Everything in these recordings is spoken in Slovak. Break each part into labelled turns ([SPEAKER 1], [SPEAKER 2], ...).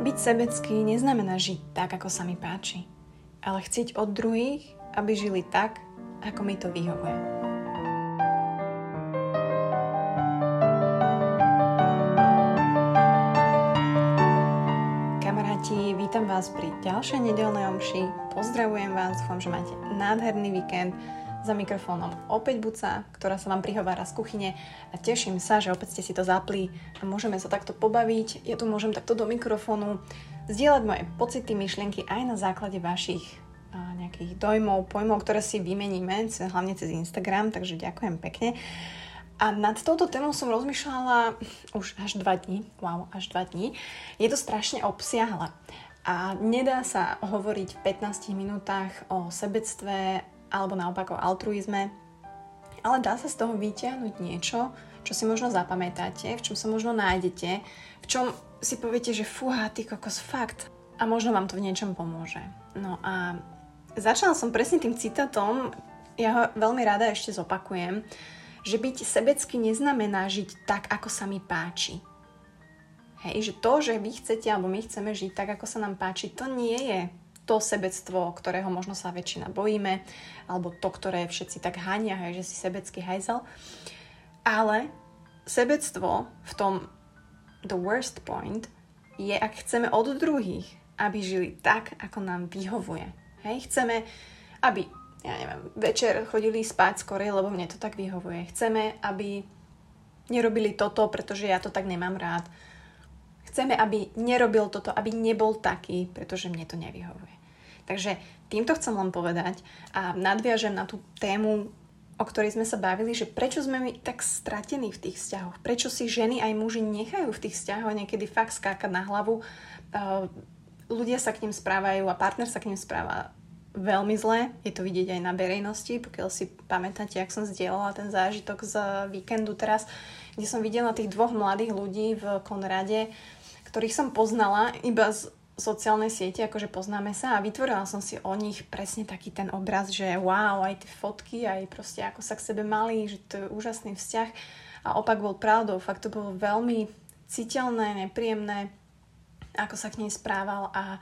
[SPEAKER 1] Byť sebecký neznamená žiť tak, ako sa mi páči, ale chcieť od druhých, aby žili tak, ako mi to vyhovuje. Kamaráti, vítam vás pri ďalšej nedelnej omši. Pozdravujem vás, dúfam, že máte nádherný víkend za mikrofónom opäť Buca, ktorá sa vám prihovára z kuchyne a teším sa, že opäť ste si to zapli a môžeme sa takto pobaviť. Ja tu môžem takto do mikrofónu zdieľať moje pocity, myšlienky aj na základe vašich a, nejakých dojmov, pojmov, ktoré si vymeníme, hlavne cez Instagram, takže ďakujem pekne. A nad touto témou som rozmýšľala už až dva dní. Wow, až dva dní. Je to strašne obsiahle. A nedá sa hovoriť v 15 minútach o sebectve alebo naopak o altruizme, ale dá sa z toho vyťahnuť niečo, čo si možno zapamätáte, v čom sa možno nájdete, v čom si poviete, že fúha, ty kokos, fakt. A možno vám to v niečom pomôže. No a začala som presne tým citátom, ja ho veľmi rada ešte zopakujem, že byť sebecky neznamená žiť tak, ako sa mi páči. Hej, že to, že vy chcete alebo my chceme žiť tak, ako sa nám páči, to nie je to sebectvo, ktorého možno sa väčšina bojíme, alebo to, ktoré všetci tak hania, hej, že si sebecký hajzel. Ale sebectvo v tom the worst point je, ak chceme od druhých, aby žili tak, ako nám vyhovuje. Hej, chceme, aby ja neviem, večer chodili spať skorej, lebo mne to tak vyhovuje. Chceme, aby nerobili toto, pretože ja to tak nemám rád. Chceme, aby nerobil toto, aby nebol taký, pretože mne to nevyhovuje. Takže týmto chcem len povedať a nadviažem na tú tému, o ktorej sme sa bavili, že prečo sme my tak stratení v tých vzťahoch, prečo si ženy aj muži nechajú v tých vzťahoch niekedy fakt skákať na hlavu, uh, ľudia sa k ním správajú a partner sa k ním správa veľmi zle, je to vidieť aj na verejnosti, pokiaľ si pamätáte, ak som zdieľala ten zážitok z víkendu teraz, kde som videla tých dvoch mladých ľudí v Konrade, ktorých som poznala iba z sociálnej siete, akože poznáme sa a vytvorila som si o nich presne taký ten obraz, že wow, aj tie fotky, aj proste ako sa k sebe mali, že to je úžasný vzťah. A opak bol pravdou, fakt to bolo veľmi citeľné, nepríjemné, ako sa k nej správal. A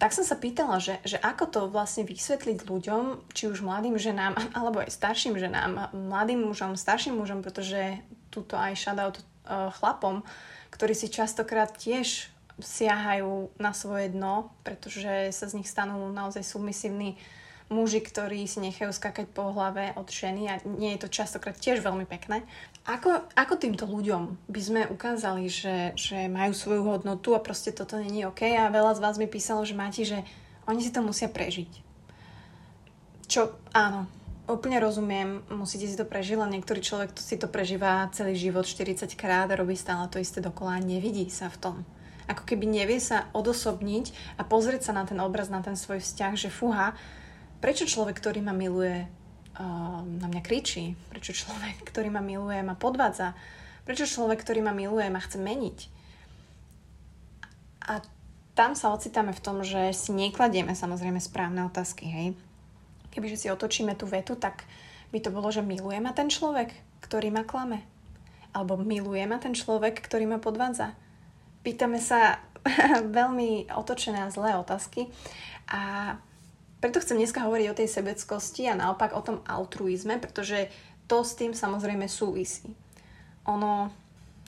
[SPEAKER 1] tak som sa pýtala, že, že ako to vlastne vysvetliť ľuďom, či už mladým ženám, alebo aj starším ženám, mladým mužom, starším mužom, pretože túto aj shoutout uh, chlapom, ktorí si častokrát tiež siahajú na svoje dno, pretože sa z nich stanú naozaj submisívni muži, ktorí si nechajú skakať po hlave od ženy a nie je to častokrát tiež veľmi pekné. Ako, ako týmto ľuďom by sme ukázali, že, že majú svoju hodnotu a proste toto není OK a veľa z vás mi písalo, že máte, že oni si to musia prežiť. Čo áno, úplne rozumiem, musíte si to prežiť, len niektorý človek si to prežíva celý život 40 krát a robí stále to isté dokola a nevidí sa v tom ako keby nevie sa odosobniť a pozrieť sa na ten obraz, na ten svoj vzťah, že fúha, prečo človek, ktorý ma miluje, uh, na mňa kričí? Prečo človek, ktorý ma miluje, ma podvádza? Prečo človek, ktorý ma miluje, ma chce meniť? A tam sa ocitáme v tom, že si nekladieme samozrejme správne otázky, hej. Kebyže si otočíme tú vetu, tak by to bolo, že miluje ma ten človek, ktorý ma klame. Alebo miluje ma ten človek, ktorý ma podvádza pýtame sa veľmi otočené a zlé otázky a preto chcem dneska hovoriť o tej sebeckosti a naopak o tom altruizme, pretože to s tým samozrejme súvisí. Ono,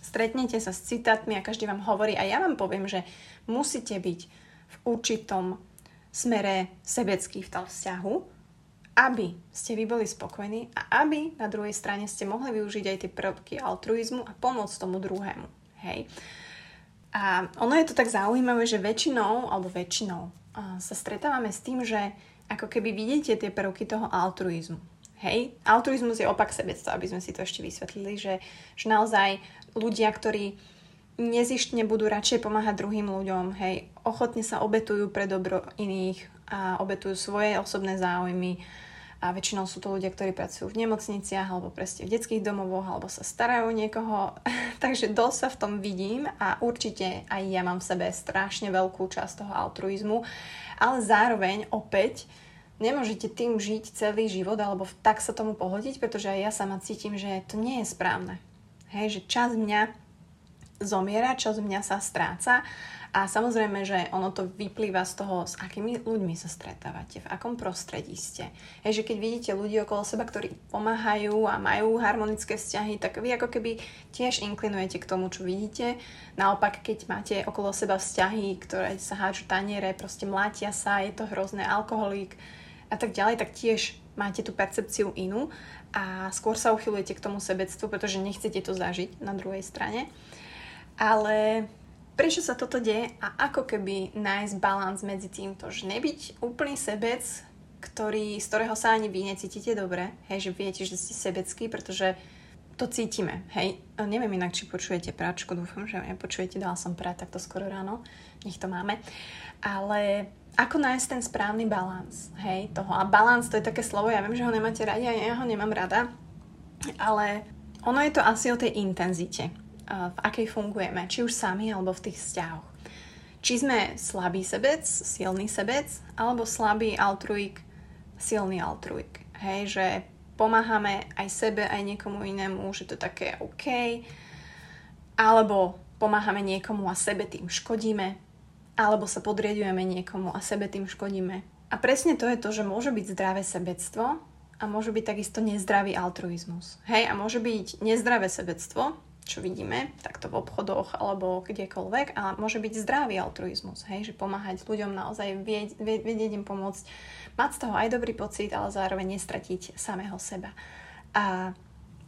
[SPEAKER 1] stretnete sa s citátmi a každý vám hovorí a ja vám poviem, že musíte byť v určitom smere sebecký v tom vzťahu, aby ste vy boli spokojní a aby na druhej strane ste mohli využiť aj tie prvky altruizmu a pomôcť tomu druhému. Hej. A ono je to tak zaujímavé, že väčšinou, alebo väčšinou sa stretávame s tým, že ako keby vidíte tie prvky toho altruizmu. Hej, altruizmus je opak sebectva, aby sme si to ešte vysvetlili, že, že naozaj ľudia, ktorí nezištne budú radšej pomáhať druhým ľuďom, hej, ochotne sa obetujú pre dobro iných a obetujú svoje osobné záujmy, a väčšinou sú to ľudia, ktorí pracujú v nemocniciach alebo presne v detských domovoch alebo sa starajú o niekoho. Takže dosť sa v tom vidím a určite aj ja mám v sebe strašne veľkú časť toho altruizmu, ale zároveň opäť nemôžete tým žiť celý život alebo tak sa tomu pohodiť, pretože aj ja sama cítim, že to nie je správne. Hej, že čas mňa zomiera, časť mňa sa stráca a samozrejme, že ono to vyplýva z toho, s akými ľuďmi sa stretávate, v akom prostredí ste. Hej, že keď vidíte ľudí okolo seba, ktorí pomáhajú a majú harmonické vzťahy, tak vy ako keby tiež inklinujete k tomu, čo vidíte. Naopak, keď máte okolo seba vzťahy, ktoré sa háču taniere, proste mlátia sa, je to hrozné, alkoholík a tak ďalej, tak tiež máte tú percepciu inú a skôr sa uchylujete k tomu sebectvu, pretože nechcete to zažiť na druhej strane. Ale prečo sa toto deje a ako keby nájsť balans medzi týmto, že nebyť úplný sebec, ktorý, z ktorého sa ani vy necítite dobre, hej, že viete, že ste sebecký, pretože to cítime, hej. Neviem inak, či počujete práčku, dúfam, že nepočujete, dala som prát takto skoro ráno, nech to máme. Ale ako nájsť ten správny balans, hej, toho. A balans to je také slovo, ja viem, že ho nemáte radi a ja ho nemám rada, ale ono je to asi o tej intenzite v akej fungujeme, či už sami alebo v tých vzťahoch. Či sme slabý sebec, silný sebec, alebo slabý altruik, silný altruik. Hej, že pomáhame aj sebe, aj niekomu inému, že to také OK, alebo pomáhame niekomu a sebe tým škodíme, alebo sa podriadujeme niekomu a sebe tým škodíme. A presne to je to, že môže byť zdravé sebectvo a môže byť takisto nezdravý altruizmus. Hej, a môže byť nezdravé sebectvo, čo vidíme, takto v obchodoch alebo kdekoľvek a môže byť zdravý altruizmus, hej, že pomáhať ľuďom naozaj vedieť, vedieť im pomôcť, mať z toho aj dobrý pocit, ale zároveň nestratiť samého seba. A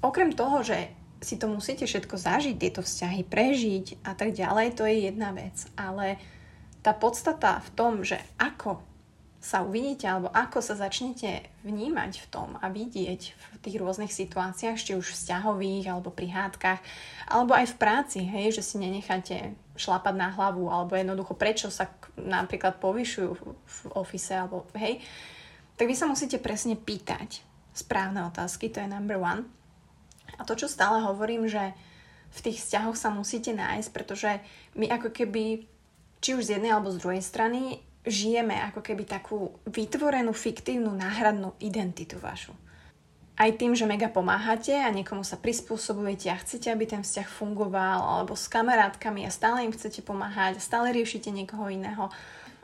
[SPEAKER 1] okrem toho, že si to musíte všetko zažiť, tieto vzťahy prežiť a tak ďalej, to je jedna vec. Ale tá podstata v tom, že ako sa uvidíte alebo ako sa začnete vnímať v tom a vidieť v tých rôznych situáciách, či už vzťahových alebo pri hádkach, alebo aj v práci, hej, že si nenecháte šlapať na hlavu alebo jednoducho prečo sa napríklad povyšujú v ofise alebo hej, tak vy sa musíte presne pýtať správne otázky, to je number one. A to, čo stále hovorím, že v tých vzťahoch sa musíte nájsť, pretože my ako keby či už z jednej alebo z druhej strany žijeme ako keby takú vytvorenú fiktívnu náhradnú identitu vašu. Aj tým, že mega pomáhate a niekomu sa prispôsobujete a chcete, aby ten vzťah fungoval, alebo s kamarátkami a stále im chcete pomáhať, stále riešite niekoho iného.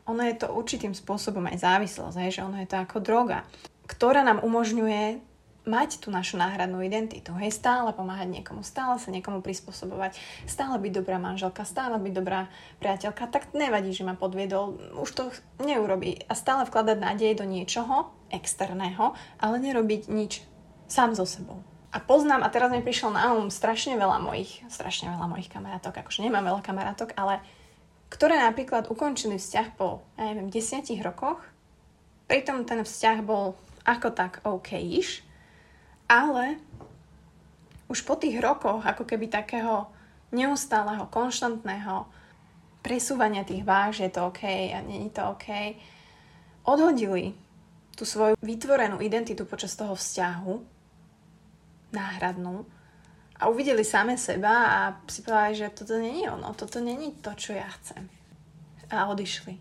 [SPEAKER 1] Ono je to určitým spôsobom aj závislosť, že ono je to ako droga, ktorá nám umožňuje mať tú našu náhradnú identitu. Hej, stále pomáhať niekomu, stále sa niekomu prispôsobovať, stále byť dobrá manželka, stále byť dobrá priateľka, tak nevadí, že ma podviedol, už to neurobí. A stále vkladať nádej do niečoho externého, ale nerobiť nič sám so sebou. A poznám, a teraz mi prišlo na um strašne veľa mojich, strašne veľa mojich kamarátok, akože nemám veľa kamarátok, ale ktoré napríklad ukončili vzťah po, ja neviem, desiatich rokoch, pritom ten vzťah bol ako tak OK-iš, ale už po tých rokoch, ako keby takého neustáleho, konštantného presúvania tých váž, je to OK a není to OK, odhodili tú svoju vytvorenú identitu počas toho vzťahu, náhradnú, a uvideli same seba a si povedali, že toto není ono, toto není to, čo ja chcem. A odišli.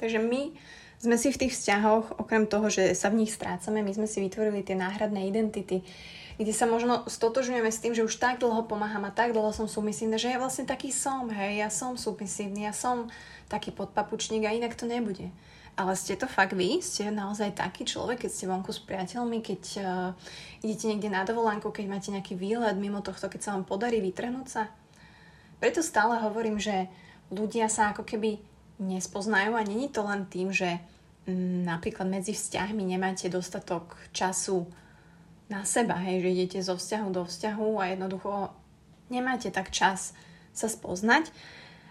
[SPEAKER 1] Takže my sme si v tých vzťahoch, okrem toho, že sa v nich strácame, my sme si vytvorili tie náhradné identity, kde sa možno stotožňujeme s tým, že už tak dlho pomáham a tak dlho som submisívna, že ja vlastne taký som, hej, ja som submisívny, ja som taký podpapučník a inak to nebude. Ale ste to fakt vy? Ste naozaj taký človek, keď ste vonku s priateľmi, keď uh, idete niekde na dovolenku, keď máte nejaký výlet mimo tohto, keď sa vám podarí vytrhnúť sa? Preto stále hovorím, že ľudia sa ako keby nespoznajú a není to len tým, že mm, napríklad medzi vzťahmi nemáte dostatok času na seba, hej, že idete zo vzťahu do vzťahu a jednoducho nemáte tak čas sa spoznať.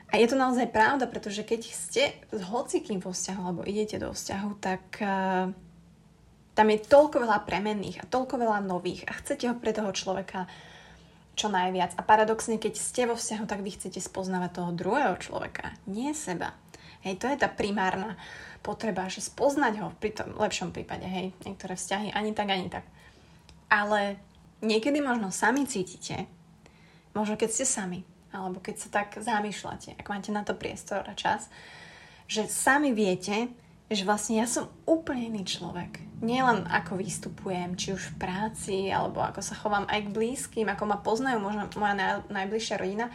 [SPEAKER 1] A je to naozaj pravda, pretože keď ste s hocikým vo vzťahu alebo idete do vzťahu, tak uh, tam je toľko veľa premenných a toľko veľa nových a chcete ho pre toho človeka čo najviac. A paradoxne, keď ste vo vzťahu, tak vy chcete spoznávať toho druhého človeka, nie seba. Hej, to je tá primárna potreba, že spoznať ho pri tom lepšom prípade, hej, niektoré vzťahy ani tak, ani tak. Ale niekedy možno sami cítite, možno keď ste sami, alebo keď sa tak zamýšľate, ak máte na to priestor a čas, že sami viete, že vlastne ja som úplne iný človek. Nielen ako vystupujem, či už v práci, alebo ako sa chovám aj k blízkym, ako ma poznajú možno moja naj, najbližšia rodina,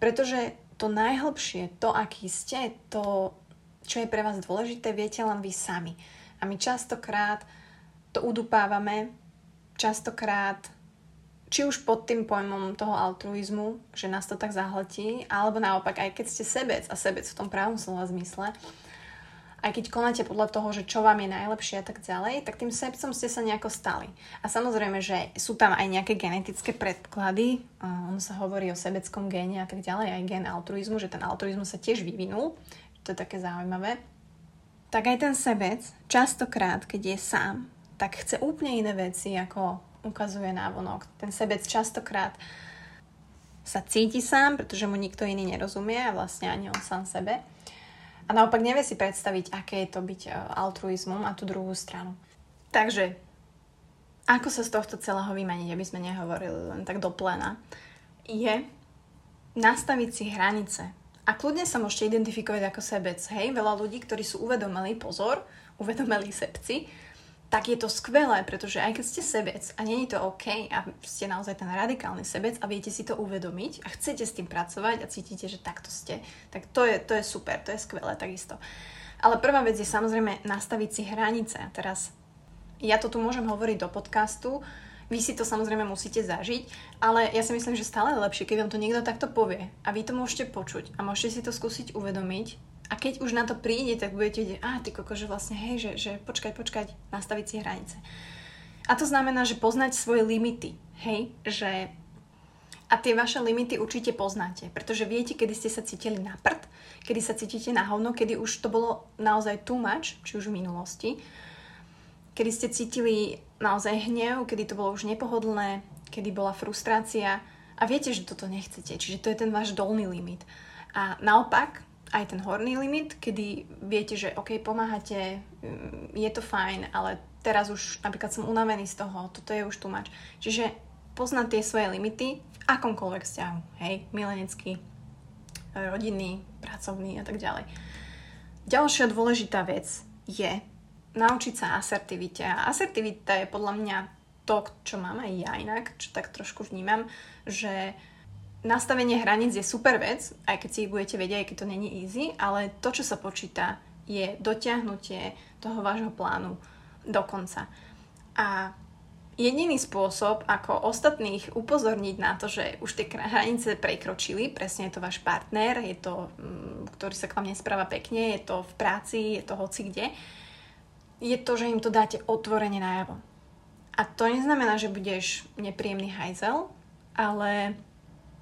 [SPEAKER 1] Pretože to najhlbšie, to, aký ste, to, čo je pre vás dôležité, viete len vy sami. A my častokrát to udupávame, častokrát či už pod tým pojmom toho altruizmu, že nás to tak zahltí, alebo naopak, aj keď ste sebec a sebec v tom pravom slova zmysle, aj keď konáte podľa toho, že čo vám je najlepšie a tak ďalej, tak tým sebcom ste sa nejako stali. A samozrejme, že sú tam aj nejaké genetické predklady, on sa hovorí o sebeckom géne a tak ďalej, aj gen altruizmu, že ten altruizmus sa tiež vyvinul, to je také zaujímavé. Tak aj ten sebec, častokrát, keď je sám, tak chce úplne iné veci, ako ukazuje návonok. Ten sebec častokrát sa cíti sám, pretože mu nikto iný nerozumie a vlastne ani on sám sebe. A naopak nevie si predstaviť, aké je to byť e, altruizmom a tú druhú stranu. Takže, ako sa z tohto celého vymaniť, aby sme nehovorili len tak do plena, je nastaviť si hranice. A kľudne sa môžete identifikovať ako sebec. Hej, veľa ľudí, ktorí sú uvedomelí, pozor, uvedomelí sebci, tak je to skvelé, pretože aj keď ste sebec a není to OK a ste naozaj ten radikálny sebec a viete si to uvedomiť a chcete s tým pracovať a cítite, že takto ste, tak to je, to je super, to je skvelé takisto. Ale prvá vec je samozrejme nastaviť si hranice. A teraz ja to tu môžem hovoriť do podcastu, vy si to samozrejme musíte zažiť, ale ja si myslím, že stále je lepšie, keď vám to niekto takto povie a vy to môžete počuť a môžete si to skúsiť uvedomiť a keď už na to príde, tak budete vedieť, a ty koko, že vlastne, hej, že, že počkať, počkať, nastaviť si hranice. A to znamená, že poznať svoje limity, hej, že a tie vaše limity určite poznáte, pretože viete, kedy ste sa cítili na prd, kedy sa cítite na hovno, kedy už to bolo naozaj too much, či už v minulosti, kedy ste cítili naozaj hnev, kedy to bolo už nepohodlné, kedy bola frustrácia a viete, že toto nechcete, čiže to je ten váš dolný limit. A naopak, aj ten horný limit, kedy viete, že OK, pomáhate, mm, je to fajn, ale teraz už napríklad som unavený z toho, toto je už much. Čiže poznať tie svoje limity v akomkoľvek vzťahu, hej, milenecký, rodinný, pracovný a tak ďalej. Ďalšia dôležitá vec je naučiť sa asertivite. A asertivita je podľa mňa to, čo mám aj ja inak, čo tak trošku vnímam, že nastavenie hraníc je super vec, aj keď si ich budete vedieť, aj keď to není easy, ale to, čo sa počíta, je dotiahnutie toho vášho plánu do konca. A jediný spôsob, ako ostatných upozorniť na to, že už tie hranice prekročili, presne je to váš partner, je to, mm, ktorý sa k vám nespráva pekne, je to v práci, je to hoci kde, je to, že im to dáte otvorene najavo. A to neznamená, že budeš nepríjemný hajzel, ale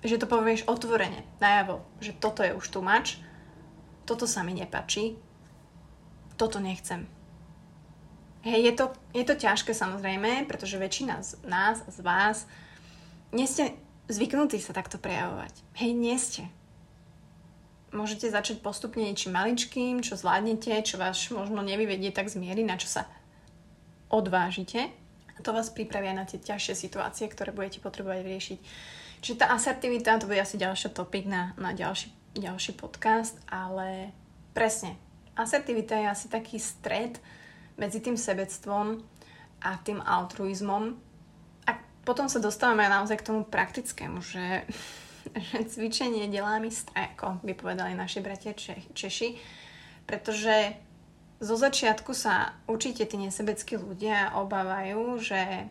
[SPEAKER 1] že to povieš otvorene, najavo, že toto je už tu mač, toto sa mi nepačí, toto nechcem. Hej, je to, je to ťažké samozrejme, pretože väčšina z nás, z vás, nie ste zvyknutí sa takto prejavovať. Hej, nie ste. Môžete začať postupne niečím maličkým, čo zvládnete, čo vás možno nevyvedie tak zmiery, na čo sa odvážite. A to vás pripravia na tie ťažšie situácie, ktoré budete potrebovať riešiť. Čiže tá asertivita, to bude asi ďalší topik na, na ďalší, ďalší podcast, ale presne, asertivita je asi taký stred medzi tým sebectvom a tým altruizmom. A potom sa dostávame naozaj k tomu praktickému, že, že cvičenie delá mistra, ako by povedali naši bratia Češi, pretože zo začiatku sa určite tí nesebeckí ľudia obávajú, že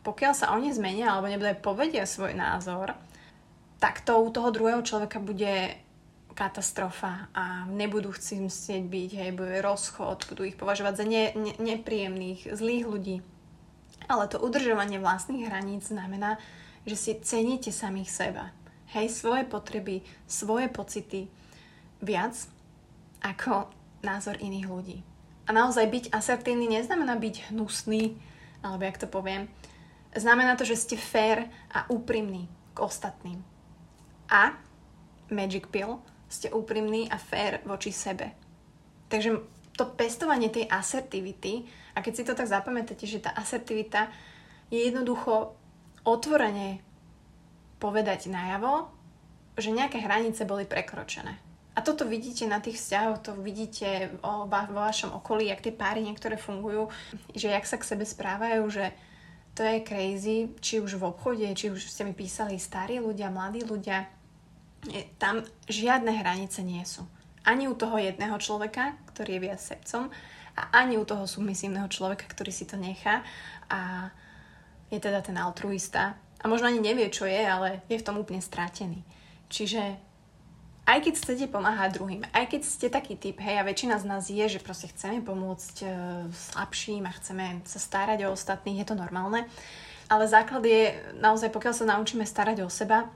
[SPEAKER 1] pokiaľ sa oni zmenia alebo nebude povedia svoj názor, tak to u toho druhého človeka bude katastrofa a nebudú chcieť byť, hej, bude rozchod, budú ich považovať za ne, ne, nepríjemných, zlých ľudí. Ale to udržovanie vlastných hraníc znamená, že si ceníte samých seba. Hej, svoje potreby, svoje pocity viac ako názor iných ľudí. A naozaj byť asertívny neznamená byť hnusný, alebo jak to poviem, Znamená to, že ste fair a úprimní k ostatným. A, Magic Pill, ste úprimní a fair voči sebe. Takže to pestovanie tej asertivity, a keď si to tak zapamätáte, že tá asertivita je jednoducho otvorene povedať najavo, že nejaké hranice boli prekročené. A toto vidíte na tých vzťahoch, to vidíte vo vašom okolí, jak tie páry niektoré fungujú, že jak sa k sebe správajú, že to je crazy, či už v obchode, či už ste mi písali starí ľudia, mladí ľudia, tam žiadne hranice nie sú. Ani u toho jedného človeka, ktorý je viac srdcom, a ani u toho submisívneho človeka, ktorý si to nechá a je teda ten altruista. A možno ani nevie, čo je, ale je v tom úplne stratený. Čiže aj keď chcete pomáhať druhým, aj keď ste taký typ, hej, a väčšina z nás je, že proste chceme pomôcť e, slabším a chceme sa starať o ostatných, je to normálne. Ale základ je naozaj, pokiaľ sa naučíme starať o seba,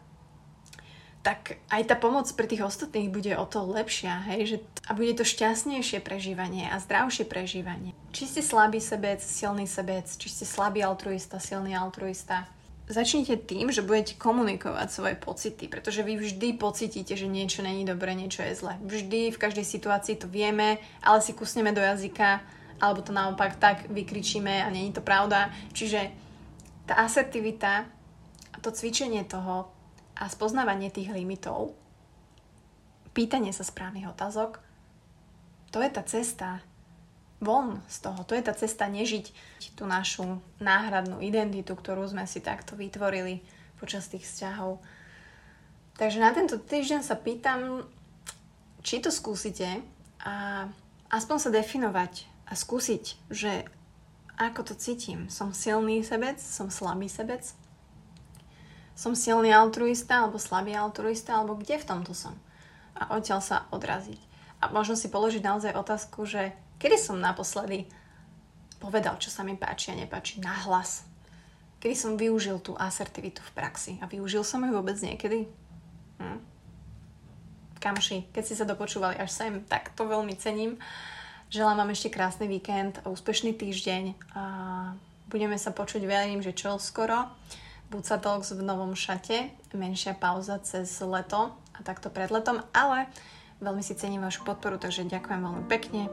[SPEAKER 1] tak aj tá pomoc pre tých ostatných bude o to lepšia, hej, že a bude to šťastnejšie prežívanie a zdravšie prežívanie. Či ste slabý sebec, silný sebec, či ste slabý altruista, silný altruista, začnite tým, že budete komunikovať svoje pocity, pretože vy vždy pocitíte, že niečo není dobré, niečo je zle. Vždy, v každej situácii to vieme, ale si kusneme do jazyka, alebo to naopak tak vykričíme a není to pravda. Čiže tá asertivita a to cvičenie toho a spoznávanie tých limitov, pýtanie sa správnych otázok, to je tá cesta von z toho. To je tá cesta nežiť tú našu náhradnú identitu, ktorú sme si takto vytvorili počas tých vzťahov. Takže na tento týždeň sa pýtam, či to skúsite a aspoň sa definovať a skúsiť, že ako to cítim. Som silný sebec, som slabý sebec, som silný altruista alebo slabý altruista, alebo kde v tomto som. A odtiaľ sa odraziť. A možno si položiť naozaj otázku, že kedy som naposledy povedal, čo sa mi páči a nepáči na hlas. Kedy som využil tú asertivitu v praxi. A využil som ju vôbec niekedy? Hm. Kamši, keď si sa dopočúvali až sem, tak to veľmi cením. Želám vám ešte krásny víkend a úspešný týždeň. A budeme sa počuť, verím, že čo skoro. Buca Talks v novom šate, menšia pauza cez leto a takto pred letom, ale veľmi si cením vašu podporu, takže ďakujem veľmi pekne.